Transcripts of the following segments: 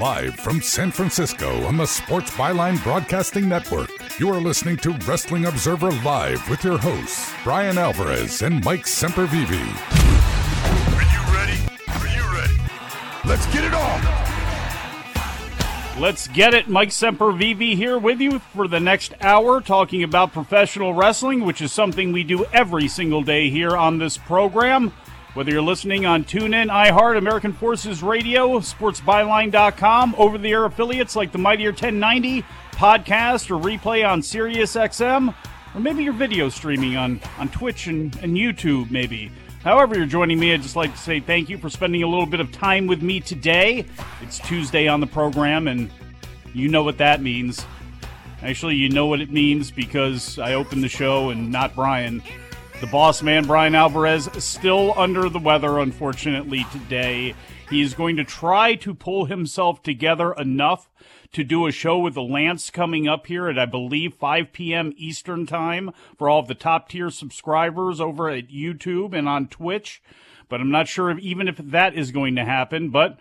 Live from San Francisco on the Sports Byline Broadcasting Network, you are listening to Wrestling Observer Live with your hosts, Bryan Alvarez and Mike Sempervive. Are you ready? Are you ready? Let's get it on! Let's get it. Mike Sempervive here with you for the next hour talking about professional wrestling, which is something we do every single day here on this program. Whether you're listening on TuneIn, iHeart, American Forces Radio, SportsByline.com, over the air affiliates like the Mightier 1090 podcast or replay on SiriusXM, or maybe you're video streaming on, on Twitch and, and YouTube, maybe. However, you're joining me, I'd just like to say thank you for spending a little bit of time with me today. It's Tuesday on the program, and you know what that means. Actually, you know what it means because I opened the show and not Bryan. The boss man, Bryan Alvarez, still under the weather, unfortunately, today. He is going to try to pull himself together enough to do a show with the Lance coming up here at, I believe, 5 p.m. Eastern Time for all of the top tier subscribers over at YouTube and on Twitch. But I'm not sure if, even if that is going to happen. But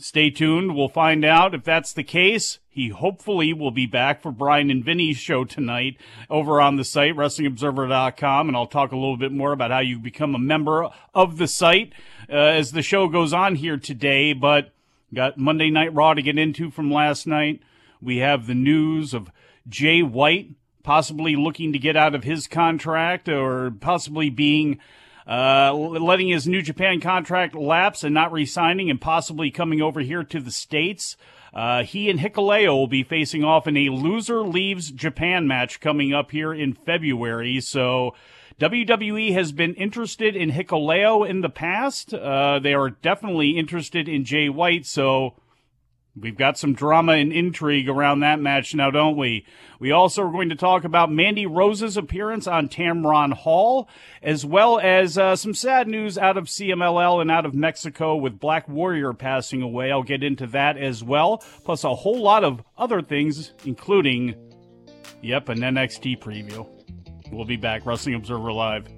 Stay tuned. We'll find out if that's the case. He hopefully will be back for Bryan and Vinny's show tonight over on the site, WrestlingObserver.com. And I'll talk a little bit more about how you become a member of the site uh, as the show goes on here today. But got Monday Night Raw to get into from last night. We have the news of Jay White possibly looking to get out of his contract or possibly being uh, letting his New Japan contract lapse and not re-signing and possibly coming over here to the States. Uh, he and Hikuleo will be facing off in a loser leaves Japan match coming up here in February. So WWE has been interested in Hikuleo in the past. Uh, they are definitely interested in Jay White. So We've got some drama and intrigue around that match now, don't we? We also are going to talk about Mandy Rose's appearance on Tamron Hall, as well as uh, some sad news out of CMLL and out of Mexico with Black Warrior passing away. I'll get into that as well, plus a whole lot of other things, including, yep, an NXT preview. We'll be back, Wrestling Observer Live.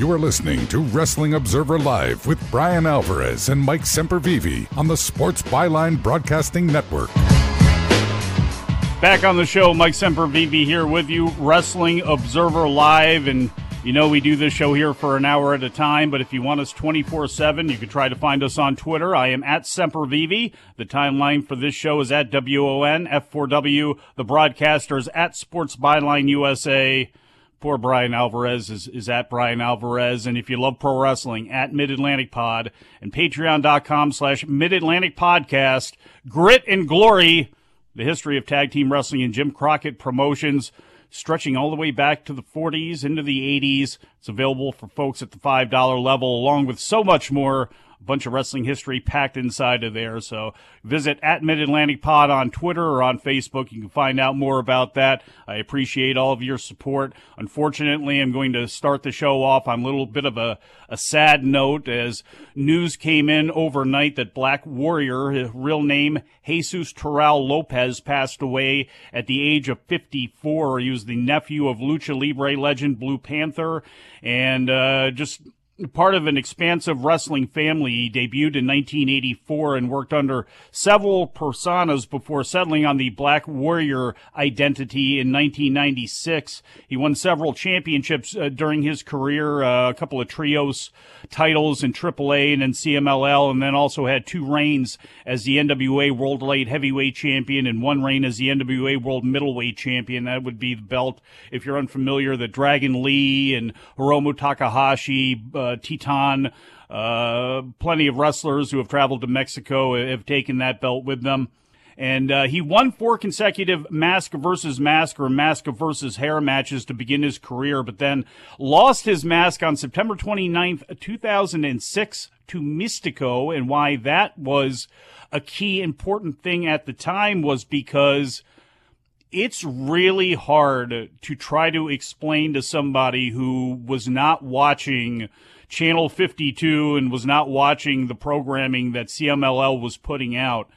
You are listening to Wrestling Observer Live with Bryan Alvarez and Mike Sempervive on the Sports Byline Broadcasting Network. Back on the show, Mike Sempervive here with you, Wrestling Observer Live. And you know, we do this show here for an hour at a time, but if you want us 24 7, you can try to find us on Twitter. I am at Sempervive. The timeline for this show is at WON, F4W. The broadcasters at Sports Byline USA. Poor Bryan Alvarez is, is at Bryan Alvarez. And if you love pro wrestling, at Mid Atlantic Pod and patreon.com slash Mid Atlantic Podcast. Grit and Glory, the history of tag team wrestling and Jim Crockett promotions, stretching all the way back to the 40s into the 80s. It's available for folks at the $5 level, along with so much more a bunch of wrestling history packed inside of there. So visit at Mid Atlantic Pod on Twitter or on Facebook. You can find out more about that. I appreciate all of your support. Unfortunately, I'm going to start the show off on a little bit of a, a sad note as news came in overnight that Black Warrior, his real name Jesus Toral Lopez, passed away at the age of 54. He was the nephew of lucha libre legend Blue Panther and uh, just part of an expansive wrestling family. He debuted in 1984 and worked under several personas before settling on the Black Warrior identity in 1996. He won several championships uh, during his career, uh, a couple of trios titles in AAA and in CMLL, and then also had two reigns as the NWA World Light Heavyweight Champion and one reign as the NWA World Middleweight Champion. That would be the belt, if you're unfamiliar, the Dragon Lee and Hiromu Takahashi, uh, Teton, uh, plenty of wrestlers who have traveled to Mexico have taken that belt with them. And uh, he won four consecutive mask versus mask or mask versus hair matches to begin his career, but then lost his mask on September 29th, 2006 to Místico. And why that was a key important thing at the time was because it's really hard to try to explain to somebody who was not watching Channel 52 and was not watching the programming that CMLL was putting out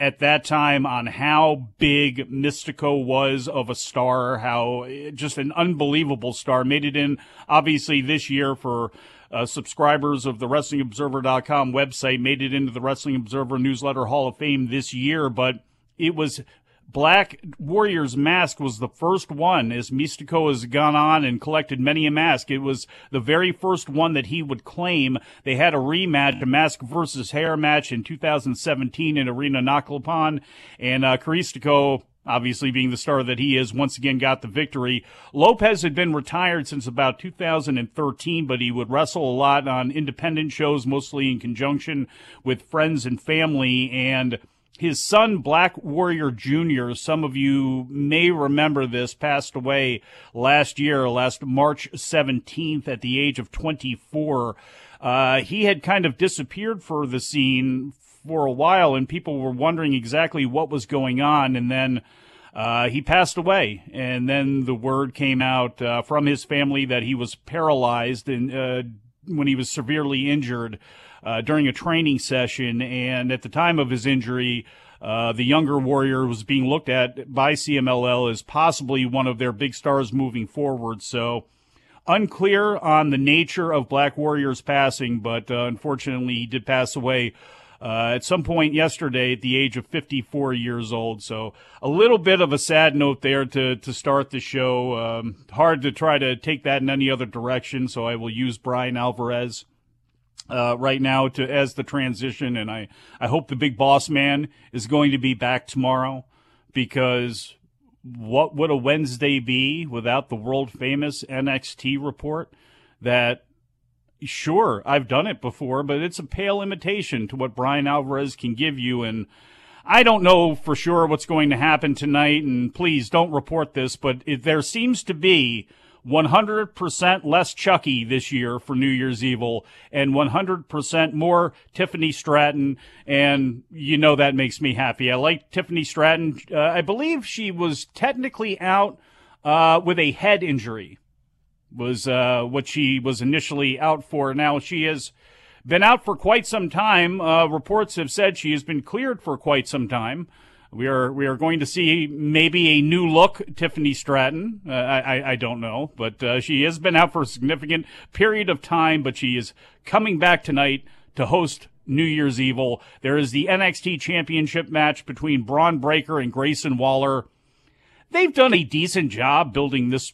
at that time on how big Místico was of a star, how just an unbelievable star. Made it in, obviously, this year for uh, subscribers of the WrestlingObserver.com website, made it into the Wrestling Observer Newsletter Hall of Fame this year, but it was Black Warrior's mask was the first one as Místico has gone on and collected many a mask. It was the very first one that he would claim. They had a rematch, a mask versus hair match in 2017 in Arena Naucalpan, and uh, Caristico obviously being the star that he is, once again got the victory. Lopez had been retired since about 2013, but he would wrestle a lot on independent shows, mostly in conjunction with friends and family. And his son, Black Warrior Jr., some of you may remember this, passed away last year, last March 17th at the age of 24. Uh, he had kind of disappeared for the scene for a while, and people were wondering exactly what was going on. And then uh, he passed away, and then the word came out uh, from his family that he was paralyzed and uh, when he was severely injured uh, during a training session. And at the time of his injury, uh, the younger warrior was being looked at by CMLL as possibly one of their big stars moving forward. So unclear on the nature of Black Warrior's passing, but uh, unfortunately he did pass away uh, at some point yesterday at the age of 54 years old. So a little bit of a sad note there to, to start the show. Um, hard to try to take that in any other direction, so I will use Bryan Alvarez. Uh, right now to as the transition, and I, I hope the big boss man is going to be back tomorrow because what would a Wednesday be without the world famous NXT report that sure, I've done it before, but it's a pale imitation to what Bryan Alvarez can give you. And I don't know for sure what's going to happen tonight. And please don't report this, but it, there seems to be 100% less Chucky this year for New Year's Evil and 100% more Tiffany Stratton. And you know that makes me happy. I like Tiffany Stratton. Uh, I believe she was technically out uh, with a head injury was uh, what she was initially out for. Now she has been out for quite some time. Uh, reports have said she has been cleared for quite some time. We are we are going to see maybe a new look Tiffany Stratton. Uh, I I don't know, but uh, she has been out for a significant period of time. But she is coming back tonight to host New Year's Evil. There is the NXT Championship match between Bron Breakker and Grayson Waller. They've done a decent job building this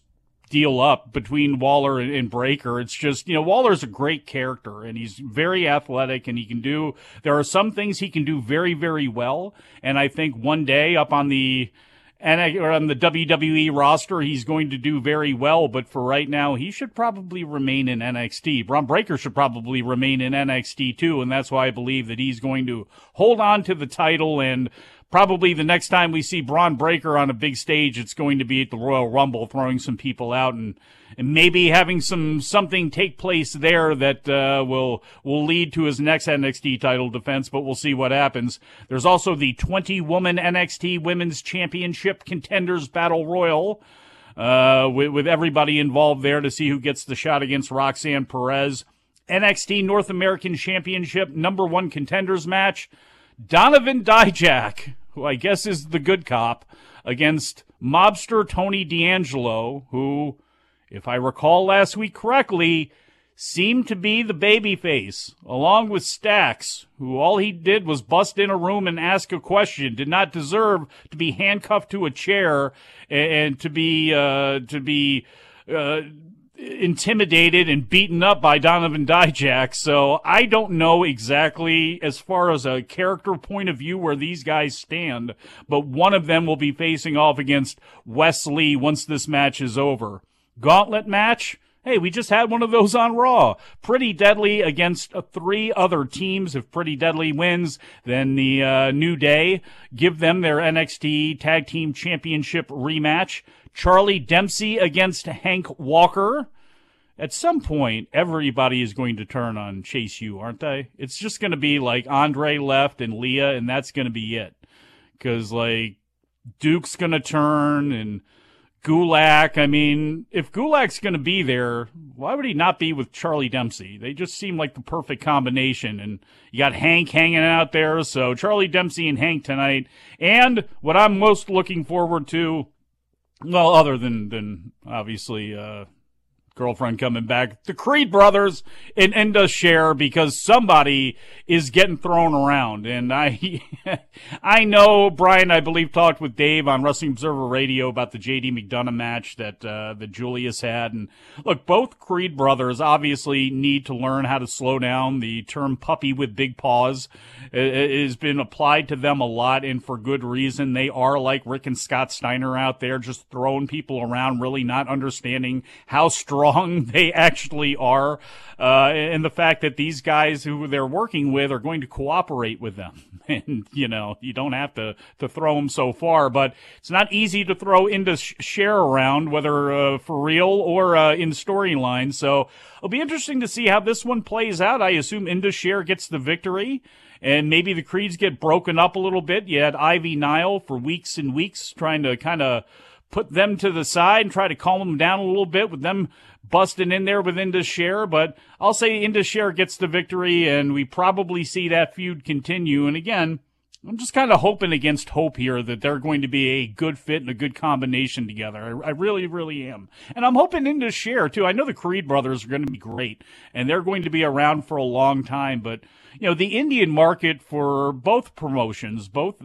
deal up between Waller and, and Breakker. It's just, you know, Waller's a great character and he's very athletic and he can do, there are some things he can do very, very well. And I think one day up on the, and on the WWE roster, he's going to do very well. But for right now, he should probably remain in NXT. Bron Breakker should probably remain in NXT too, and that's why I believe that he's going to hold on to the title and probably the next time we see Bron Breakker on a big stage, it's going to be at the Royal Rumble, throwing some people out and, and maybe having some something take place there that uh, will will lead to his next NXT title defense. But we'll see what happens. There's also the 20 woman NXT Women's Championship Contenders Battle Royal. Uh, with, with everybody involved there to see who gets the shot against Roxanne Perez. NXT North American Championship number one contenders match. Donovan Dijak, who I guess is the good cop, against mobster Tony D'Angelo, who, if I recall last week correctly, seemed to be the babyface, along with Stacks, who all he did was bust in a room and ask a question, did not deserve to be handcuffed to a chair and, and to be uh, to be uh, intimidated and beaten up by Donovan Dijak. So I don't know exactly as far as a character point of view where these guys stand, but one of them will be facing off against Wes Lee once this match is over. Gauntlet match. Hey, we just had one of those on Raw. Pretty Deadly against three other teams. If Pretty Deadly wins, then the uh, New Day give them their NXT Tag Team Championship rematch. Charlie Dempsey against Hank Walker. At some point, everybody is going to turn on Chase U, aren't they? It's just going to be like Andre left and Leah, and that's going to be it. Because, like, Duke's going to turn and Gulak. I mean, if Gulak's going to be there, why would he not be with Charlie Dempsey? They just seem like the perfect combination. And you got Hank hanging out there. So Charlie Dempsey and Hank tonight. And what I'm most looking forward to well, other than than obviously uh, girlfriend coming back. The Creed brothers in Indus Sher because somebody is getting thrown around. And I, I know Bryan, I believe, talked with Dave on Wrestling Observer Radio about the JD McDonagh match that, uh, that Julius had. And look, both Creed brothers obviously need to learn how to slow down. The term puppy with big paws has been applied to them a lot and for good reason. They are like Rick and Scott Steiner out there, just throwing people around, really not understanding how strong strong they actually are, uh, and the fact that these guys who they're working with are going to cooperate with them. And you know, you don't have to to throw them so far, but it's not easy to throw Indus Sher around, whether uh, for real or uh, in storyline. So it'll be interesting to see how this one plays out. I assume Indus Sher gets the victory and maybe the creeds get broken up a little bit. You had Ivy Nile for weeks and weeks trying to kind of put them to the side and try to calm them down a little bit with them busting in there with Indus Sher, but I'll say Indus Sher gets the victory, and we probably see that feud continue. And again, I'm just kind of hoping against hope here that they're going to be a good fit and a good combination together. I, I really, really am. And I'm hoping Indus Sher too. I know the Creed brothers are going to be great, and they're going to be around for a long time, but, you know, the Indian market for both promotions, both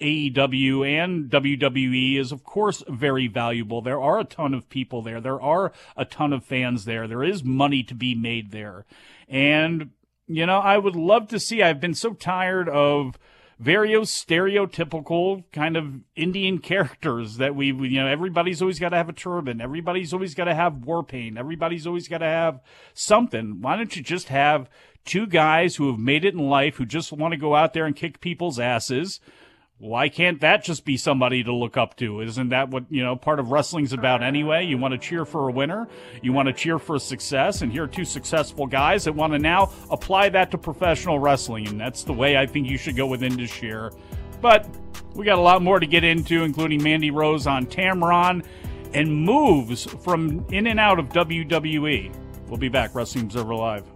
AEW and WWE is, of course, very valuable. There are a ton of people there. There are a ton of fans there. There is money to be made there. And, you know, I would love to see, I've been so tired of very stereotypical kind of Indian characters that we, you know, everybody's always got to have a turban. Everybody's always got to have war paint. Everybody's always got to have something. Why don't you just have two guys who have made it in life, who just want to go out there and kick people's asses? Why can't that just be somebody to look up to? Isn't that what, you know, part of wrestling's about anyway? You want to cheer for a winner, you want to cheer for a success, and here are two successful guys that want to now apply that to professional wrestling, and that's the way I think you should go with Indus Sher. But we got a lot more to get into, including Mandy Rose on Tamron and moves from in and out of WWE. We'll be back, Wrestling Observer Live.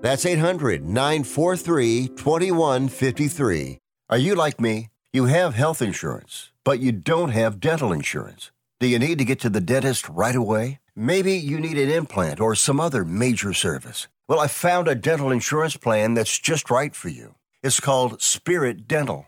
That's 800 943 2153. Are you like me? You have health insurance, but you don't have dental insurance. Do you need to get to the dentist right away? Maybe you need an implant or some other major service. Well, I found a dental insurance plan that's just right for you. It's called Spirit Dental.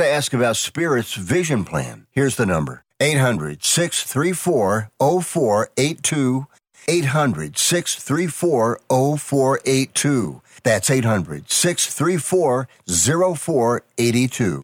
ask about Spirit's vision plan. Here's the number 800 634 0482. 800 634 0482. That's 800 634 0482.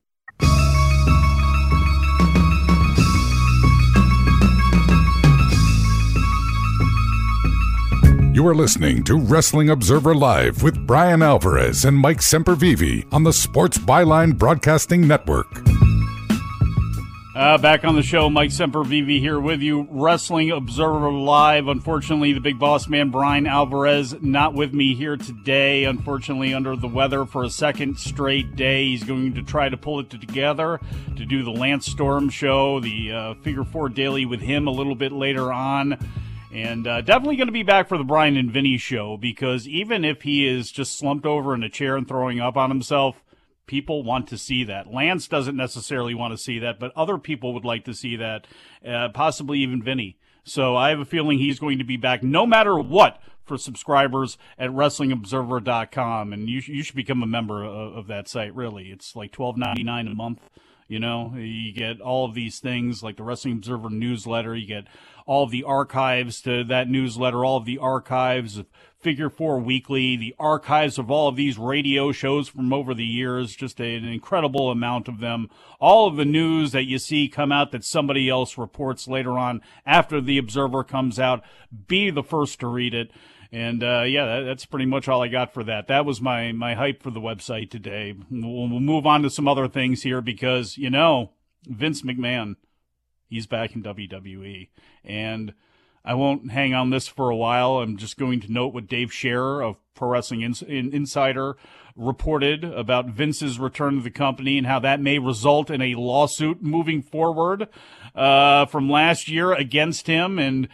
You are listening to Wrestling Observer Live with Bryan Alvarez and Mike Sempervive on the Sports Byline Broadcasting Network. Uh, back on the show, Mike Sempervive here with you, Wrestling Observer Live. Unfortunately, the big boss man, Bryan Alvarez, not with me here today. Unfortunately, under the weather for a second straight day. He's going to try to pull it together to do the Lance Storm show, the uh, Figure Four Daily with him a little bit later on. And uh, definitely going to be back for the Bryan and Vinny show because even if he is just slumped over in a chair and throwing up on himself, people want to see that. Lance doesn't necessarily want to see that, but other people would like to see that, uh, possibly even Vinny. So I have a feeling he's going to be back no matter what for subscribers at WrestlingObserver.com, and you, you should become a member of, of that site. Really, it's like twelve ninety nine a month. You know, you get all of these things like the Wrestling Observer newsletter. You get all of the archives to that newsletter, all of the archives of Figure Four Weekly, the archives of all of these radio shows from over the years, just a, an incredible amount of them. All of the news that you see come out that somebody else reports later on after the Observer comes out, be the first to read it. And uh, yeah, that, that's pretty much all I got for that. That was my my hype for the website today. We'll, we'll move on to some other things here because you know Vince McMahon, he's back in WWE, and I won't hang on this for a while. I'm just going to note what Dave Scherer of Pro Wrestling Insider reported about Vince's return to the company and how that may result in a lawsuit moving forward uh, from last year against him and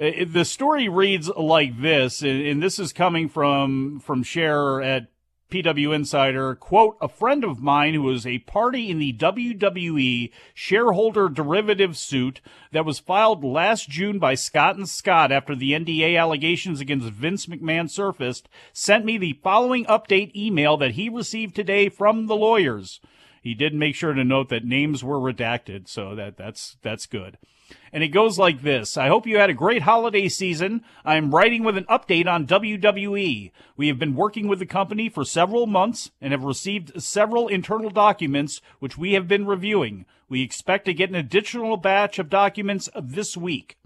the story reads like this, and this is coming from from Scherer at PW Insider. Quote: A friend of mine who was a party in the WWE shareholder derivative suit that was filed last June by Scott and Scott after the NDA allegations against Vince McMahon surfaced, sent me the following update email that he received today from the lawyers. He did make sure to note that names were redacted, so that that's that's good and it goes like this. I hope you had a great holiday season. I am writing with an update on WWE. We have been working with the company for several months and have received several internal documents which we have been reviewing. We expect to get an additional batch of documents this week.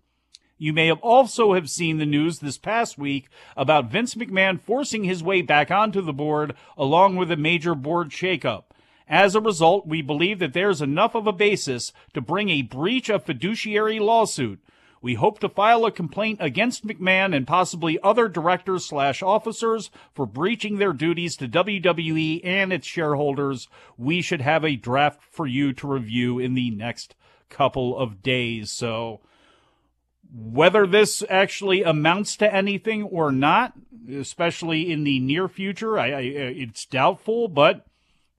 You may have also have seen the news this past week about Vince McMahon forcing his way back onto the board along with a major board shakeup. As a result, we believe that there is enough of a basis to bring a breach of fiduciary lawsuit. We hope to file a complaint against McMahon and possibly other directors slash officers for breaching their duties to WWE and its shareholders. We should have a draft for you to review in the next couple of days. So, whether this actually amounts to anything or not, especially in the near future, I, I, it's doubtful, but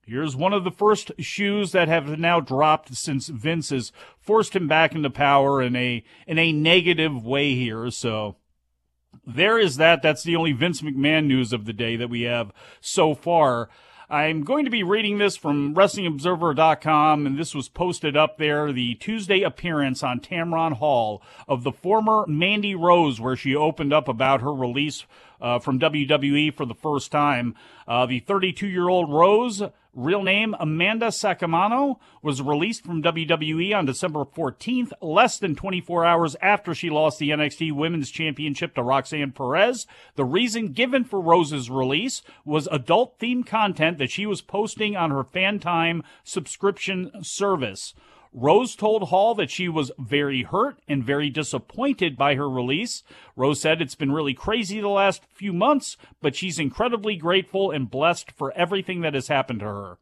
Here's one of the first shoes that have now dropped since Vince has forced him back into power in a in a negative way here. So there is that. That's the only Vince McMahon news of the day that we have so far. I'm going to be reading this from WrestlingObserver.com, and this was posted up there. The Tuesday appearance on Tamron Hall of the former Mandy Rose, where she opened up about her release uh, from WWE for the first time. Uh, the 32 year old Rose, real name Amanda Saccomanno, was released from WWE on December 14th, less than 24 hours after she lost the NXT Women's Championship to Roxanne Perez. The reason given for Rose's release was adult themed content that she was posting on her FanTime subscription service. Rose told Hall that she was very hurt and very disappointed by her release. Rose said it's been really crazy the last few months, but she's incredibly grateful and blessed for everything that has happened to her.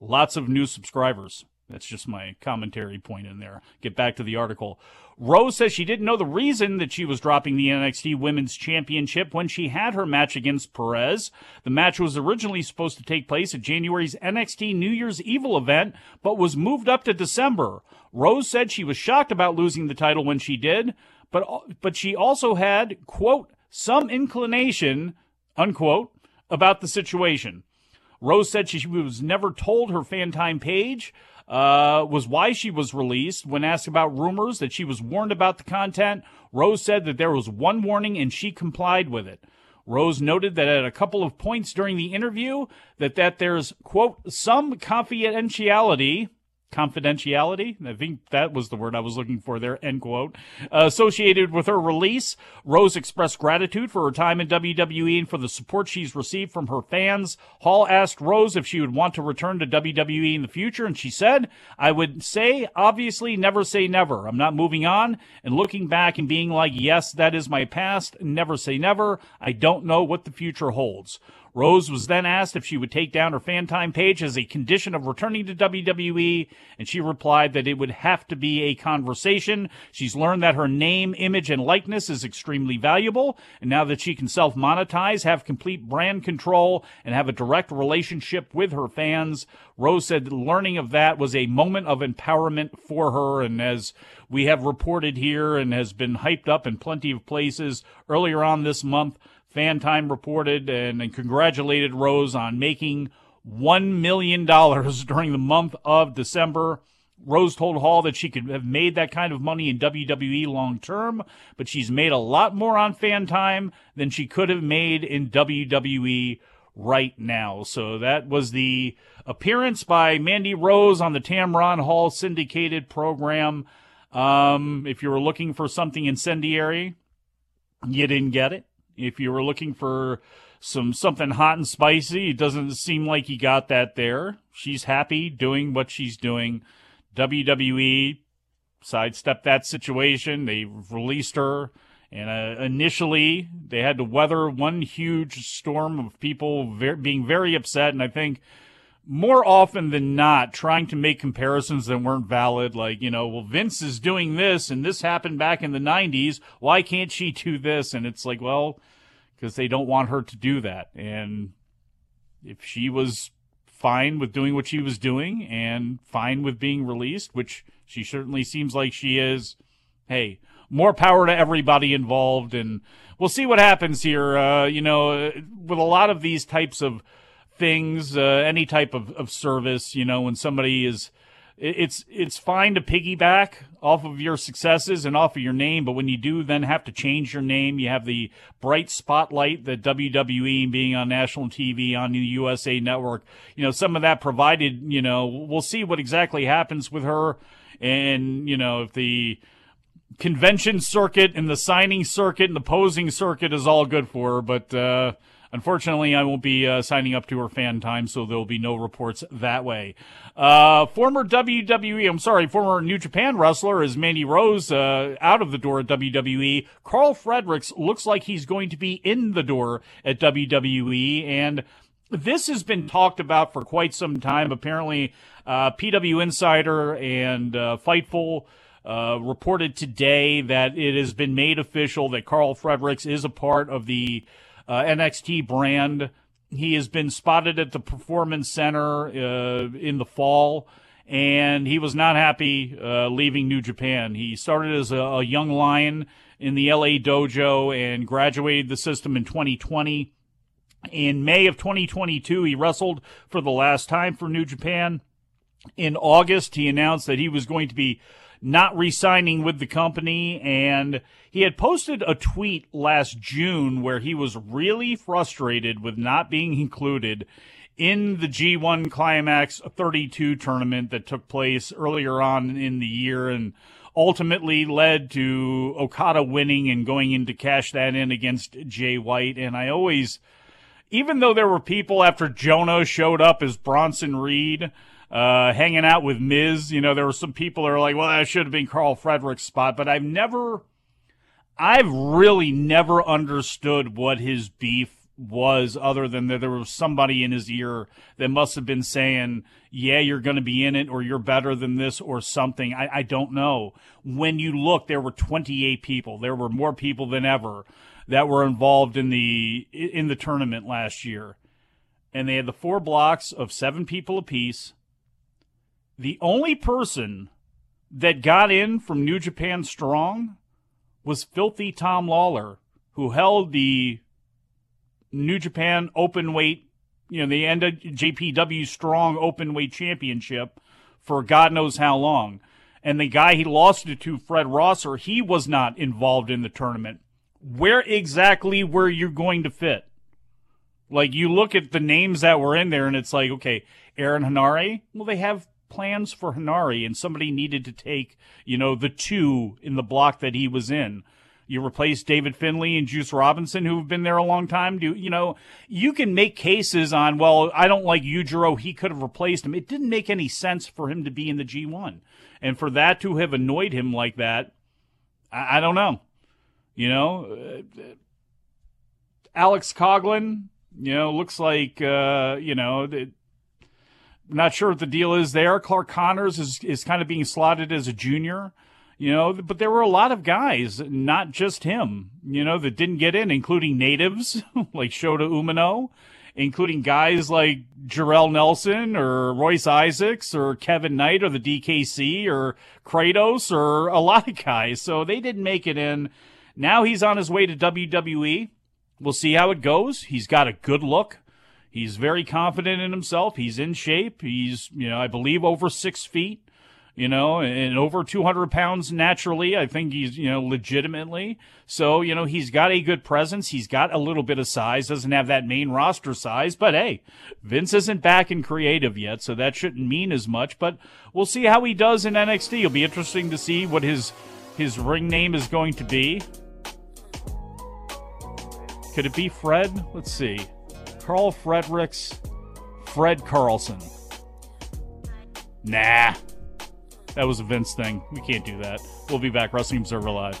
Lots of new subscribers. That's just my commentary point in there. Get back to the article. Rose says she didn't know the reason that she was dropping the NXT Women's Championship when she had her match against Perez. The match was originally supposed to take place at January's NXT New Year's Evil event, but was moved up to December. Rose said she was shocked about losing the title when she did, but but she also had quote some inclination unquote about the situation. Rose said she was never told her FanTime page uh, was why she was released. When asked about rumors that she was warned about the content, Rose said that there was one warning and she complied with it. Rose noted that at a couple of points during the interview that that there's quote some confidentiality confidentiality. I think that was the word I was looking for there, end quote. Uh, associated with her release, Rose expressed gratitude for her time in WWE and for the support she's received from her fans. Hall asked Rose if she would want to return to WWE in the future, and she said, I would say, obviously, never say never. I'm not moving on and looking back and being like, yes, that is my past. Never say never. I don't know what the future holds. Rose was then asked if she would take down her FanTime page as a condition of returning to WWE, and she replied that it would have to be a conversation. She's learned that her name, image, and likeness is extremely valuable, and now that she can self monetize, have complete brand control, and have a direct relationship with her fans, Rose said learning of that was a moment of empowerment for her, and as we have reported here and has been hyped up in plenty of places earlier on this month, FanTime reported and, and congratulated Rose on making $1 million during the month of December. Rose told Hall that she could have made that kind of money in WWE long term, but she's made a lot more on FanTime than she could have made in WWE right now. So that was the appearance by Mandy Rose on the Tamron Hall syndicated program. Um, if you were looking for something incendiary, you didn't get it. If you were looking for some something hot and spicy, it doesn't seem like you got that there. She's happy doing what she's doing. WWE sidestepped that situation. They released her. And uh, initially, they had to weather one huge storm of people ver- being very upset. And I think more often than not, trying to make comparisons that weren't valid. Like, you know, well, Vince is doing this and this happened back in the 90s. Why can't she do this? And it's like, well, because they don't want her to do that. And if she was fine with doing what she was doing and fine with being released, which she certainly seems like she is, hey, more power to everybody involved. And we'll see what happens here. Uh, you know, with a lot of these types of things, uh, any type of, of service, you know, when somebody is, it's it's fine to piggyback off of your successes and off of your name, but when you do then have to change your name, you have the bright spotlight that WWE being on national TV on the USA Network, you know, some of that provided, you know, we'll see what exactly happens with her, and you know if the convention circuit and the signing circuit and the posing circuit is all good for her, but. uh Unfortunately, I won't be uh, signing up to her FanTime, so there will be no reports that way. Uh, former WWE, I'm sorry, former New Japan wrestler is Mandy Rose uh, out of the door at WWE. Karl Fredericks looks like he's going to be in the door at WWE, and this has been talked about for quite some time. Apparently, uh, PW Insider and uh, Fightful. Uh, reported today that it has been made official that Karl Fredericks is a part of the uh, NXT brand. He has been spotted at the Performance Center uh, in the fall, and he was not happy uh, leaving New Japan. He started as a, a young lion in the LA dojo and graduated the system in 2020. In May of 2022, he wrestled for the last time for New Japan. In August, he announced that he was going to be not re signing with the company. And he had posted a tweet last June where he was really frustrated with not being included in the G1 Climax 32 tournament that took place earlier on in the year and ultimately led to Okada winning and going in to cash that in against Jay White. And I always, even though there were people after Jonah showed up as Bronson Reed, uh, hanging out with Miz, you know, there were some people that are like, well, that should have been Karl Frederick's spot, but I've never, I've really never understood what his beef was other than that there was somebody in his ear that must have been saying, yeah, you're going to be in it or you're better than this or something. I, I don't know. When you look, there were 28 people. There were more people than ever that were involved in the, in the tournament last year. And they had the four blocks of seven people apiece. The only person that got in from New Japan Strong was Filthy Tom Lawler, who held the New Japan open weight, you know, the end of JPW strong open weight championship for God knows how long. And the guy he lost it to, Fred Rosser, he was not involved in the tournament. Where exactly were you going to fit? Like you look at the names that were in there and it's like, okay, Aaron Henare, well, they have plans for Henare and somebody needed to take, you know, the two in the block that he was in. You replace David Finlay and Juice Robinson, who have been there a long time. Do you know? You can make cases on. Well, I don't like Yujiro. He could have replaced him. It didn't make any sense for him to be in the G1, and for that to have annoyed him like that, I, I don't know. You know, uh, Alex Coughlin. You know, looks like uh, you know. The, not sure what the deal is there. Clark Connors is is kind of being slotted as a junior you know, but there were a lot of guys, not just him, you know, that didn't get in, including natives like Shota Umino, including guys like Jorel Nelson or Royce Isaacs or Kevin Knight or the DKC or Kratos or a lot of guys. So they didn't make it in. Now he's on his way to WWE. We'll see how it goes. He's got a good look. He's very confident in himself. He's in shape. He's, you know, I believe over six feet you know, and over 200 pounds naturally. I think he's, you know, legitimately. So, you know, he's got a good presence. He's got a little bit of size, doesn't have that main roster size, but hey, Vince isn't back in creative yet, so that shouldn't mean as much, but we'll see how he does in NXT. It'll be interesting to see what his, his ring name is going to be. Could it be Fred? Let's see. Karl Fredericks, Fred Carlson. Nah, that was a Vince thing. We can't do that. We'll be back. Wrestling Observer Live.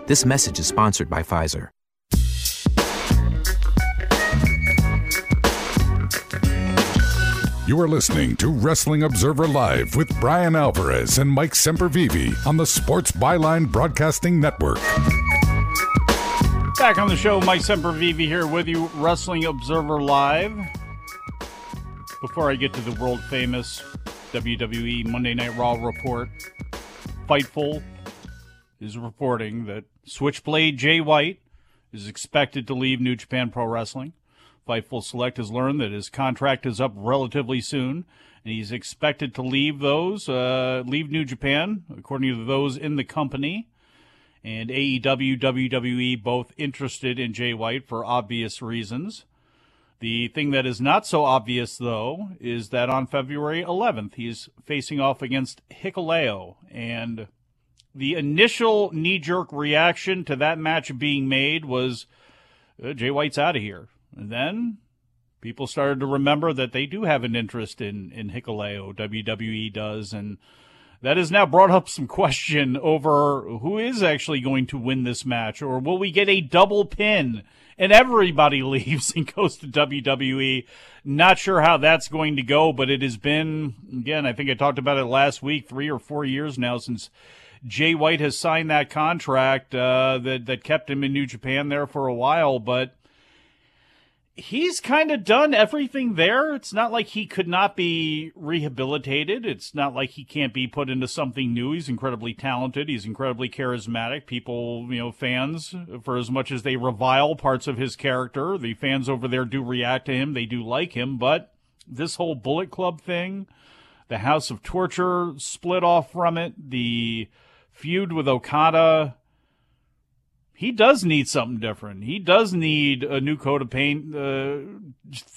This message is sponsored by Pfizer. You are listening to Wrestling Observer Live with Bryan Alvarez and Mike Sempervive on the Sports Byline Broadcasting Network. Back on the show, Mike Sempervive here with you, Wrestling Observer Live. Before I get to the world famous WWE Monday Night Raw report, Fightful is reporting that Switchblade Jay White is expected to leave New Japan Pro Wrestling. Fightful Select has learned that his contract is up relatively soon, and he's expected to leave those, uh, leave New Japan, according to those in the company. And AEW, WWE both interested in Jay White for obvious reasons. The thing that is not so obvious, though, is that on February 11th, he's facing off against Hikuleo. And the initial knee jerk reaction to that match being made was uh, Jay White's out of here. And then people started to remember that they do have an interest in, in Hikuleo, WWE does. And that has now brought up some question over who is actually going to win this match, or will we get a double pin and everybody leaves and goes to WWE? Not sure how that's going to go, but it has been, again, I think I talked about it last week, three or four years now since Jay White has signed that contract uh, that, that kept him in New Japan there for a while, but he's kind of done everything there. It's not like he could not be rehabilitated. It's not like he can't be put into something new. He's incredibly talented. He's incredibly charismatic. People, you know, fans, for as much as they revile parts of his character, the fans over there do react to him. They do like him. But this whole Bullet Club thing, the House of Torture split off from it, the feud with Okada, he does need something different. He does need a new coat of paint, uh,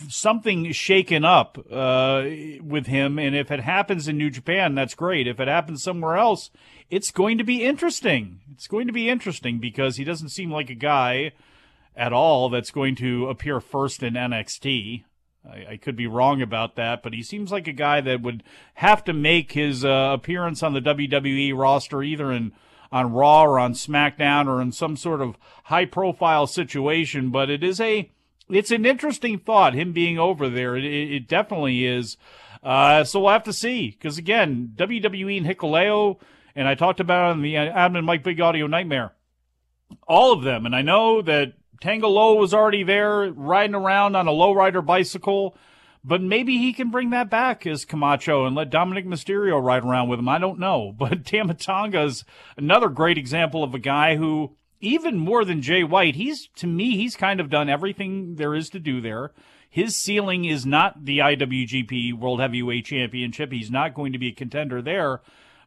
something shaken up uh, with him. And if it happens in New Japan, that's great. If it happens somewhere else, it's going to be interesting. It's going to be interesting because he doesn't seem like a guy at all that's going to appear first in NXT. I, I, could be wrong about that, but he seems like a guy that would have to make his uh, appearance on the WWE roster either in on Raw or on SmackDown or in some sort of high profile situation. But it is a, it's an interesting thought, him being over there. It, it definitely is. Uh, so we'll have to see. Because again, WWE and Hikuleo, and I talked about on the Adam and Mike Big Audio Nightmare, all of them. And I know that Tanga Loa was already there riding around on a lowrider bicycle. But maybe he can bring that back as Camacho and let Dominic Mysterio ride around with him. I don't know. But Tama Tonga's another great example of a guy who, even more than Jay White, he's, to me, he's kind of done everything there is to do there. His ceiling is not the IWGP World Heavyweight Championship. He's not going to be a contender there.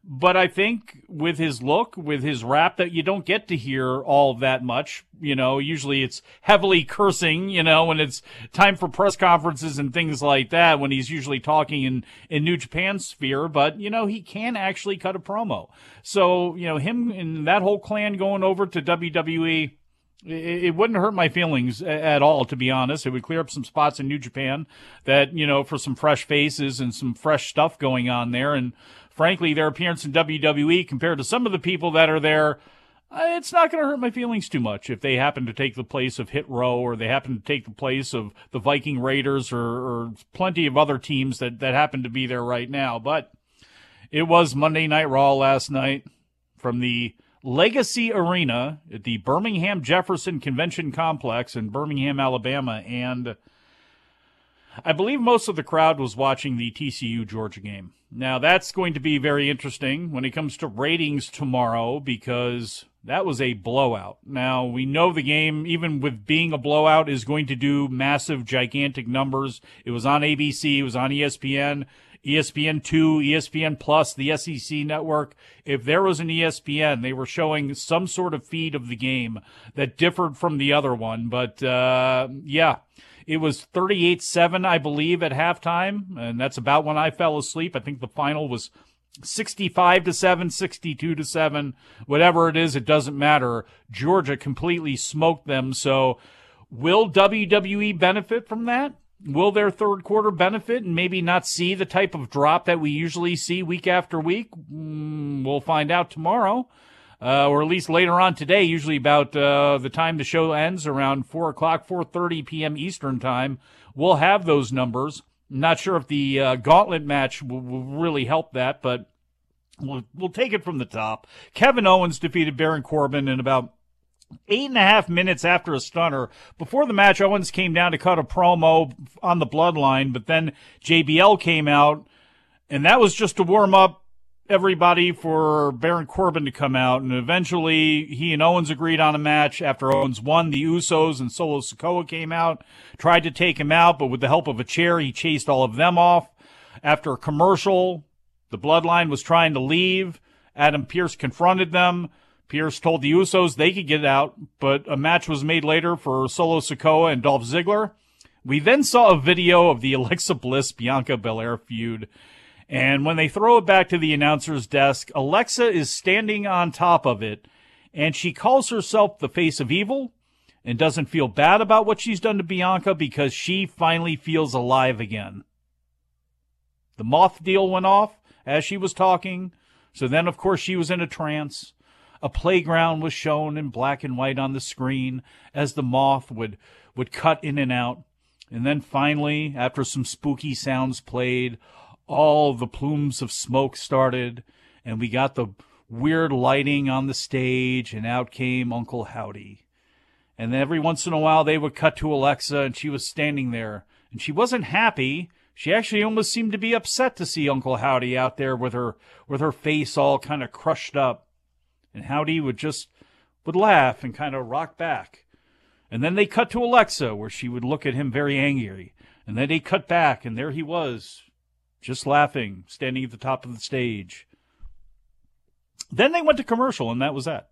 But I think with his look, with his rap, that you don't get to hear all that much. You know, usually it's heavily cursing, you know, when it's time for press conferences and things like that, when he's usually talking in, in New Japan sphere. But, you know, he can actually cut a promo. So, you know, him and that whole clan going over to WWE, it, wouldn't hurt my feelings at all, to be honest. It would clear up some spots in New Japan that, you know, for some fresh faces and some fresh stuff going on there. And frankly, their appearance in WWE compared to some of the people that are there, uh, it's not going to hurt my feelings too much if they happen to take the place of Hit Row or they happen to take the place of the Viking Raiders or, or plenty of other teams that, that happen to be there right now. But it was Monday Night Raw last night from the Legacy Arena at the Birmingham Jefferson Convention Complex in Birmingham, Alabama. And I believe most of the crowd was watching the TCU Georgia game. Now, that's going to be very interesting when it comes to ratings tomorrow because that was a blowout. Now, we know the game, even with being a blowout, is going to do massive, gigantic numbers. It was on ABC, it was on ESPN. ESPN 2, ESPN Plus, the SEC network. If there was an ESPN, they were showing some sort of feed of the game that differed from the other one. But uh, yeah, it was 38 7, I believe, at halftime. And that's about when I fell asleep. I think the final was 65 to 7, 62 to 7, whatever it is, it doesn't matter. Georgia completely smoked them. So will WWE benefit from that? Will their third quarter benefit and maybe not see the type of drop that we usually see week after week? Mm, we'll find out tomorrow, uh, or at least later on today. Usually about uh, the time the show ends, around four o'clock, four thirty p.m. Eastern time. We'll have those numbers. not sure if the uh, gauntlet match will, will really help that, but we'll, we'll take it from the top. Kevin Owens defeated Baron Corbin in about eight and a half minutes after a stunner. Before the match, Owens came down to cut a promo on the bloodline, but then JBL came out, and that was just to warm up everybody for Baron Corbin to come out. And eventually, he and Owens agreed on a match. After Owens won, the Usos and Solo Sikoa came out, tried to take him out, but with the help of a chair, he chased all of them off. After a commercial, the bloodline was trying to leave. Adam Pearce confronted them. Pearce told the Usos they could get out, but a match was made later for Solo Sikoa and Dolph Ziggler. We then saw a video of the Alexa Bliss Bianca Belair feud. And when they throw it back to the announcer's desk, Alexa is standing on top of it and she calls herself the face of evil and doesn't feel bad about what she's done to Bianca because she finally feels alive again. The moth deal went off as she was talking. So then, of course, she was in a trance. A playground was shown in black and white on the screen as the moth would, would cut in and out. And then finally, after some spooky sounds played, all the plumes of smoke started, and we got the weird lighting on the stage, and out came Uncle Howdy. And then every once in a while, they would cut to Alexa, and she was standing there, and she wasn't happy. She actually almost seemed to be upset to see Uncle Howdy out there with her with her face all kind of crushed up. And Howdy would just would laugh and kind of rock back. And then they cut to Alexa, where she would look at him very angry. And then they cut back, and there he was, just laughing, standing at the top of the stage. Then they went to commercial, and that was that.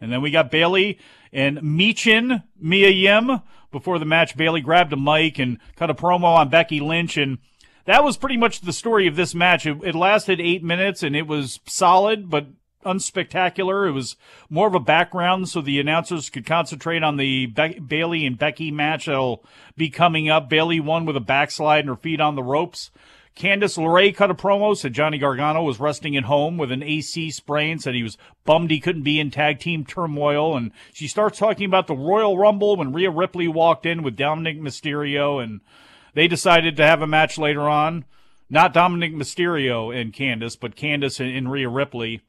And then we got Bayley and Michin Mia Yim. Before the match, Bayley grabbed a mic and cut a promo on Becky Lynch, and that was pretty much the story of this match. It, it lasted eight minutes, and it was solid, but unspectacular. It was more of a background so the announcers could concentrate on the Be- Bayley and Becky match that'll be coming up. Bayley won with a backslide and her feet on the ropes. Candice LeRae cut a promo, said Johnny Gargano was resting at home with an AC sprain, said he was bummed he couldn't be in tag team turmoil. And she starts talking about the Royal Rumble when Rhea Ripley walked in with Dominic Mysterio, and they decided to have a match later on. Not Dominic Mysterio and Candice, but Candice and, Rhea Ripley.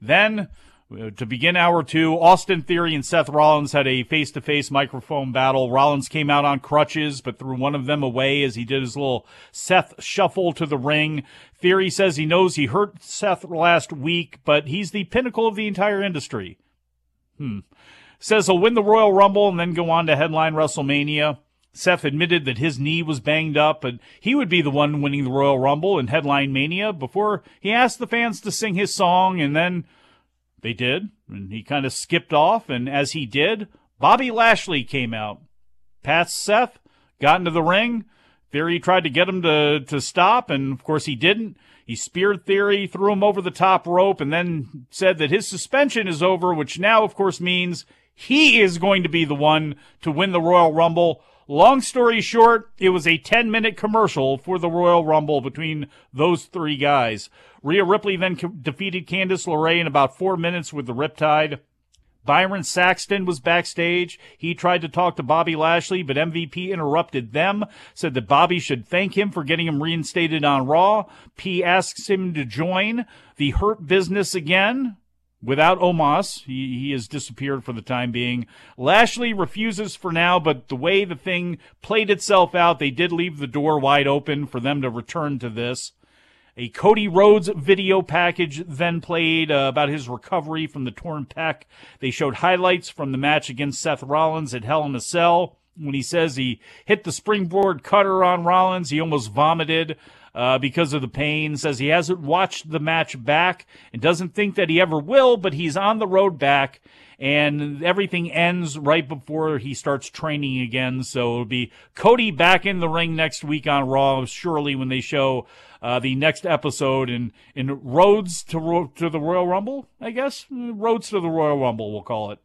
Then, to begin hour two, Austin Theory and Seth Rollins had a face to face microphone battle. Rollins came out on crutches, but threw one of them away as he did his little Seth shuffle to the ring. Theory says he knows he hurt Seth last week, but he's the pinnacle of the entire industry. Hmm. Says he'll win the Royal Rumble and then go on to headline WrestleMania. Seth admitted that his knee was banged up, but he would be the one winning the Royal Rumble and headline Mania before he asked the fans to sing his song, and then they did, and he kind of skipped off, and as he did, Bobby Lashley came out, passed Seth, got into the ring. Theory tried to get him to, to stop, and of course he didn't. He speared Theory, threw him over the top rope, and then said that his suspension is over, which now, of course, means he is going to be the one to win the Royal Rumble Long story short, it was a 10 minute commercial for the Royal Rumble between those three guys. Rhea Ripley then co- defeated Candice LeRae in about four minutes with the Riptide. Byron Saxton was backstage. He tried to talk to Bobby Lashley, but MVP interrupted them, said that Bobby should thank him for getting him reinstated on Raw. P asks him to join the Hurt Business again. Without Omos, he, he has disappeared for the time being. Lashley refuses for now, but the way the thing played itself out, they did leave the door wide open for them to return to this. A Cody Rhodes video package then played uh, about his recovery from the torn pec. They showed highlights from the match against Seth Rollins at Hell in a Cell. When he says he hit the springboard cutter on Rollins, he almost vomited uh, because of the pain. Says he hasn't watched the match back and doesn't think that he ever will, but he's on the road back. And everything ends right before he starts training again. So it'll be Cody back in the ring next week on Raw, surely when they show uh, the next episode in in Roads to to the Royal Rumble, I guess Roads to the Royal Rumble, we'll call it.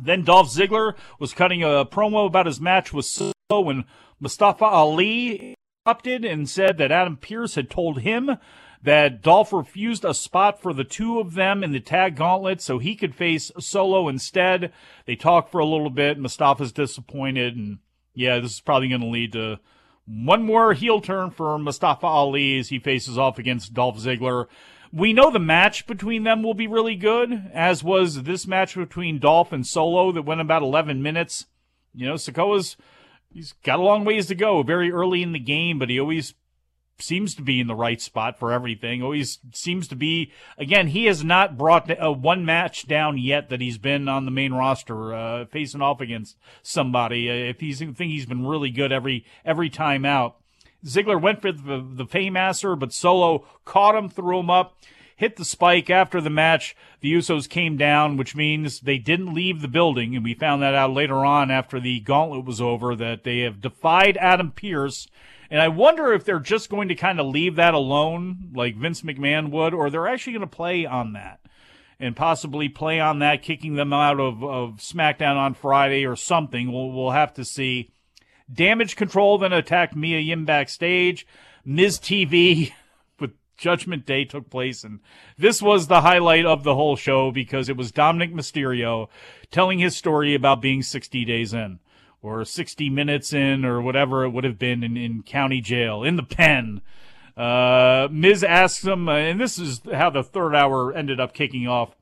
Then Dolph Ziggler was cutting a promo about his match with Solo when Mustafa Ali interrupted and said that Adam Pearce had told him that Dolph refused a spot for the two of them in the tag gauntlet so he could face Solo instead. They talk for a little bit. Mustafa's disappointed, and yeah, this is probably going to lead to one more heel turn for Mustafa Ali as he faces off against Dolph Ziggler. We know the match between them will be really good, as was this match between Dolph and Solo that went about 11 minutes. You know, Sikoa's he's got a long ways to go. Very early in the game, but he always seems to be in the right spot for everything. Always seems to be. Again, he has not brought a one match down yet that he's been on the main roster uh, facing off against somebody. Uh, if he's I think he's been really good every every time out. Ziggler went for the, the Fameasser, but Solo caught him, threw him up hit the spike after the match. The Usos came down, which means they didn't leave the building. And we found that out later on after the gauntlet was over that they have defied Adam Pearce. And I wonder if they're just going to kind of leave that alone, like Vince McMahon would, or they're actually going to play on that and possibly play on that, kicking them out of, of SmackDown on Friday or something. We'll, we'll have to see. Damage Control then attacked Mia Yim backstage. Miz TV with Judgment Day took place, and this was the highlight of the whole show because it was Dominic Mysterio telling his story about being 60 days in, or 60 minutes in, or whatever it would have been in, in county jail, in the pen. Uh, Miz asks him, uh, and this is how the third hour ended up kicking off.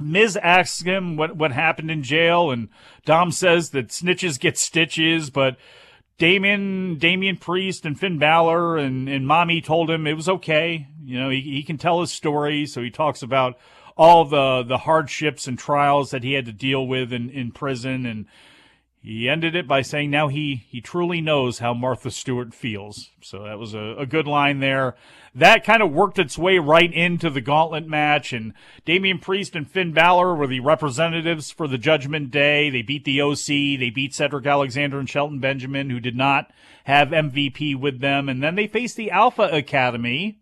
Miz asks him what, what happened in jail, and Dom says that snitches get stitches, but Damian, Damian Priest and Finn Balor and, and Mommy told him it was okay. You know, he, he can tell his story. So he talks about all the, the hardships and trials that he had to deal with in, in prison. And he ended it by saying now he, he truly knows how Martha Stewart feels. So that was a, a good line there. That kind of worked its way right into the gauntlet match. And Damian Priest and Finn Balor were the representatives for the Judgment Day. They beat the OC. They beat Cedric Alexander and Shelton Benjamin, who did not have MVP with them. And then they faced the Alpha Academy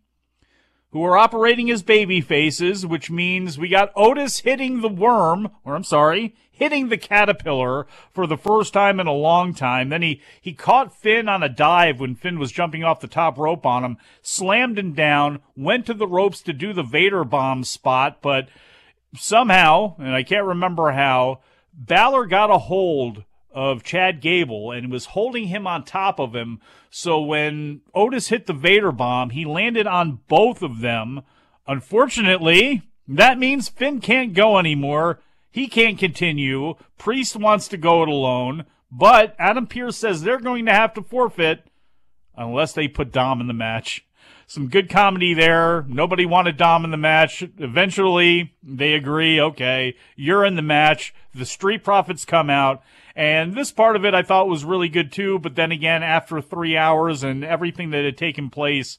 who are operating as baby faces, which means we got Otis hitting the worm, or I'm sorry, hitting the caterpillar for the first time in a long time. Then he, he caught Finn on a dive when Finn was jumping off the top rope on him, slammed him down, went to the ropes to do the Vader bomb spot, but somehow, and I can't remember how, Balor got a hold of Chad Gable and was holding him on top of him. So when Otis hit the Vader bomb, he landed on both of them. Unfortunately, that means Finn can't go anymore. He can't continue. Priest wants to go it alone, but Adam Pearce says they're going to have to forfeit unless they put Dom in the match. Some good comedy there. Nobody wanted Dom in the match. Eventually, they agree, okay, you're in the match. The Street Profits come out and this part of it I thought was really good too, but then again, after three hours and everything that had taken place,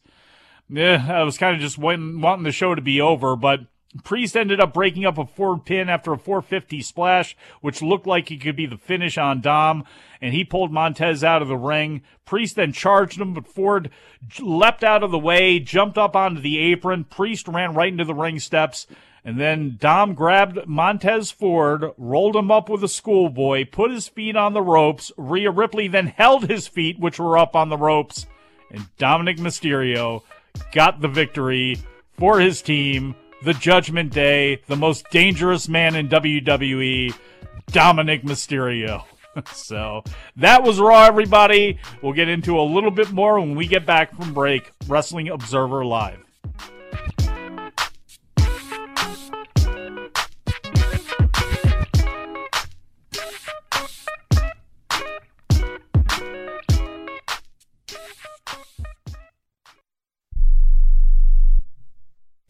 eh, I was kind of just wanting, wanting the show to be over, but Priest ended up breaking up a four pin after a 450 splash, which looked like it could be the finish on Dom, and he pulled Montez out of the ring. Priest then charged him, but Ford leapt out of the way, jumped up onto the apron. Priest ran right into the ring steps, And then Dom grabbed Montez Ford, rolled him up with a schoolboy, put his feet on the ropes. Rhea Ripley then held his feet, which were up on the ropes. And Dominic Mysterio got the victory for his team. The Judgment Day, the most dangerous man in WWE, Dominic Mysterio. so that was Raw, everybody. We'll get into a little bit more when we get back from break. Wrestling Observer Live.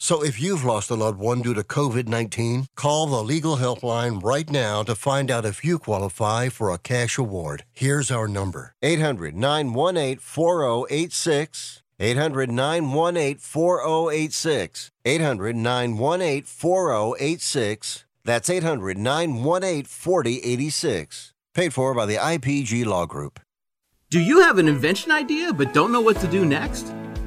So if you've lost a loved one due to COVID 19, call the legal helpline right now to find out if you qualify for a cash award. Here's our number 800 918 4086. 800 918 4086. 800 918 4086. That's 800 918 4086. Paid for by the IPG Law Group. Do you have an invention idea but don't know what to do next?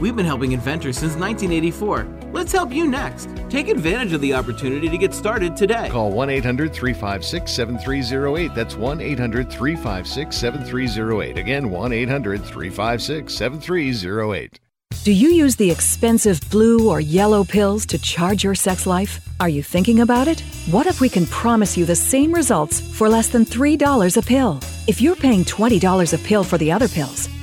We've been helping inventors since 1984. Let's help you next. Take advantage of the opportunity to get started today. Call 1 800 356 7308. That's 1 800 356 7308. Again, 1 800 356 7308. Do you use the expensive blue or yellow pills to charge your sex life? Are you thinking about it? What if we can promise you the same results for less than $3 a pill? If you're paying $20 a pill for the other pills,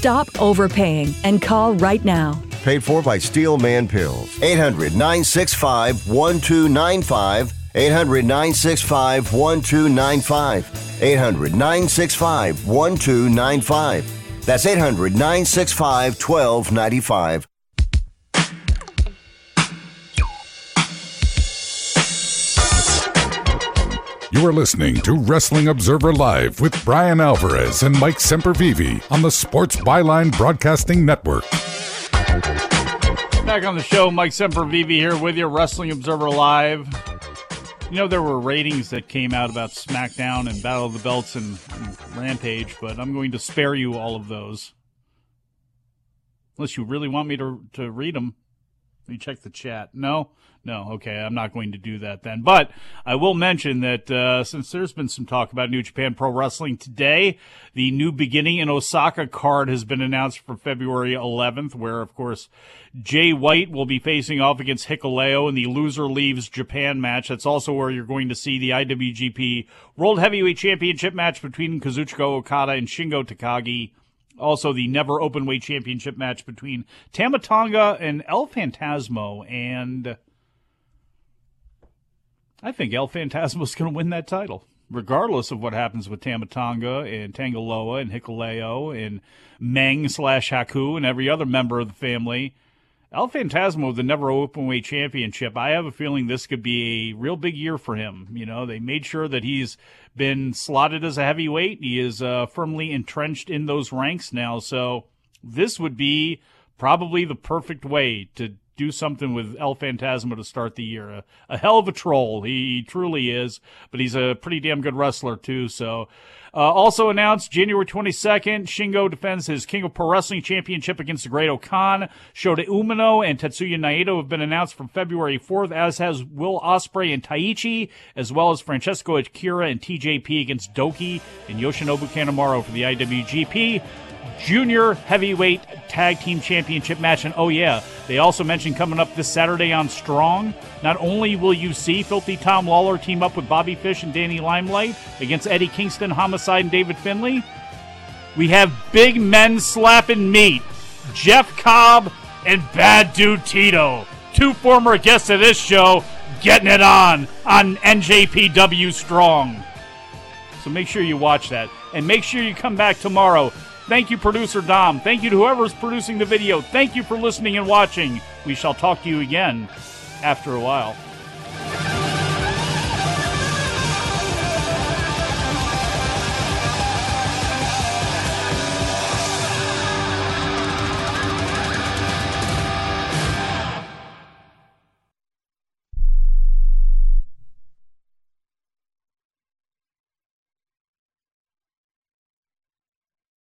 Stop overpaying and call right now. Paid for by Steelman Pills. 800 965 1295. 800 965 1295. 800 965 1295. That's 800 965 1295. You are listening to Wrestling Observer Live with Bryan Alvarez and Mike Sempervive on the Sports Byline Broadcasting Network. Back on the show, Mike Sempervive here with you, Wrestling Observer Live. You know, there were ratings that came out about SmackDown and Battle of the Belts and, and Rampage, but I'm going to spare you all of those. Unless you really want me to, to read them. Let me check the chat. No? No, okay, I'm not going to do that then. But I will mention that uh, since there's been some talk about New Japan Pro Wrestling today, the new beginning in Osaka card has been announced for February 11th, where, of course, Jay White will be facing off against Hikuleo in the loser leaves Japan match. That's also where you're going to see the IWGP World Heavyweight Championship match between Kazuchika Okada and Shingo Takagi also the never open weight championship match between Tama Tonga and El Phantasmo and I think El Phantasmo is going to win that title regardless of what happens with Tama Tonga and Tanga Loa and Hikuleo and Meng slash Haku and every other member of the family El Phantasmo the never openweight championship. I have a feeling this could be a real big year for him. You know, they made sure that he's been slotted as a heavyweight. He is uh, firmly entrenched in those ranks now. So this would be probably the perfect way to do something with El Phantasmo to start the year. A, a hell of a troll, he truly is, but he's a pretty damn good wrestler too. So, uh, also announced January 22nd, Shingo defends his King of Pro Wrestling Championship against the Great-O-Khan. Shota Umino and Tetsuya Naito have been announced from February 4th, as has Will Ospreay and Taichi, as well as Francesco Akira and TJP against Douki and Yoshinobu Kanemaru for the IWGP Junior Heavyweight Tag Team Championship match. And oh, yeah, they also mentioned coming up this Saturday on Strong. Not only will you see Filthy Tom Lawlor team up with Bobby Fish and Danny Limelight against Eddie Kingston, Homicide, and David Finlay, we have big men slapping meat. Jeff Cobb and Bad Dude Tito, two former guests of this show, getting it on on NJPW Strong. So make sure you watch that. And make sure you come back tomorrow Thank you, producer Dom. Thank you to whoever's producing the video. Thank you for listening and watching. We shall talk to you again after a while.